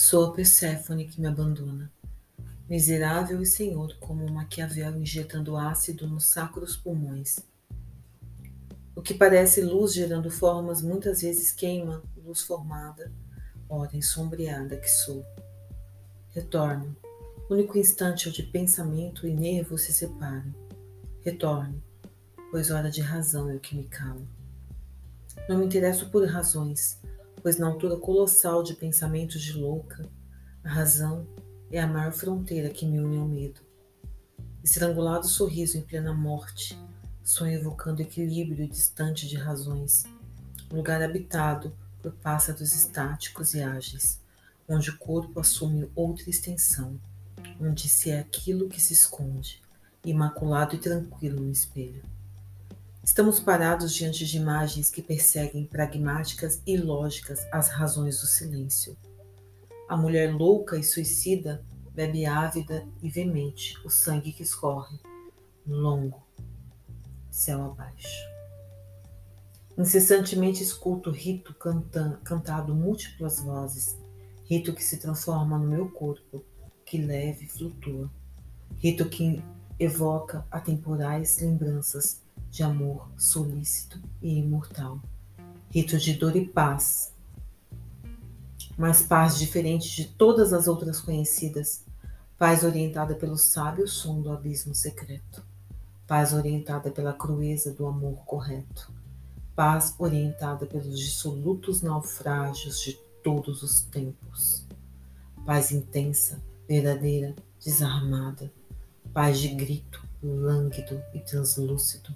Sou a Perséfone que me abandona, miserável e senhor como um Maquiavel injetando ácido no saco dos pulmões. O que parece luz gerando formas muitas vezes queima luz formada, ora ensombreada que sou. Retorno. Único instante onde pensamento e nervo se separam. Retorno, pois hora de razão é o que me cala. Não me interesso por razões, pois na altura colossal de pensamentos de louca, a razão é a maior fronteira que me une ao medo. Estrangulado sorriso em plena morte, sonho evocando equilíbrio distante de razões, lugar habitado por pássaros estáticos e ágeis, onde o corpo assume outra extensão, onde se é aquilo que se esconde, imaculado e tranquilo no espelho. Estamos parados diante de imagens que perseguem pragmáticas e lógicas as razões do silêncio. A mulher louca e suicida bebe ávida e veemente o sangue que escorre, longo, céu abaixo. Incessantemente escuto rito canta, cantado múltiplas vozes, rito que se transforma no meu corpo, que leve e flutua, rito que evoca atemporais lembranças de amor solícito e imortal, rito de dor e paz, mas paz diferente de todas as outras conhecidas, paz orientada pelo sábio som do abismo secreto, paz orientada pela crueza do amor correto, paz orientada pelos dissolutos naufrágios de todos os tempos, paz intensa, verdadeira, desarmada, paz de grito, lânguido e translúcido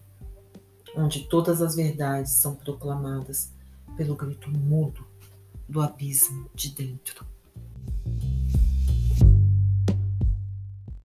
onde todas as verdades são proclamadas pelo grito mudo do abismo de dentro.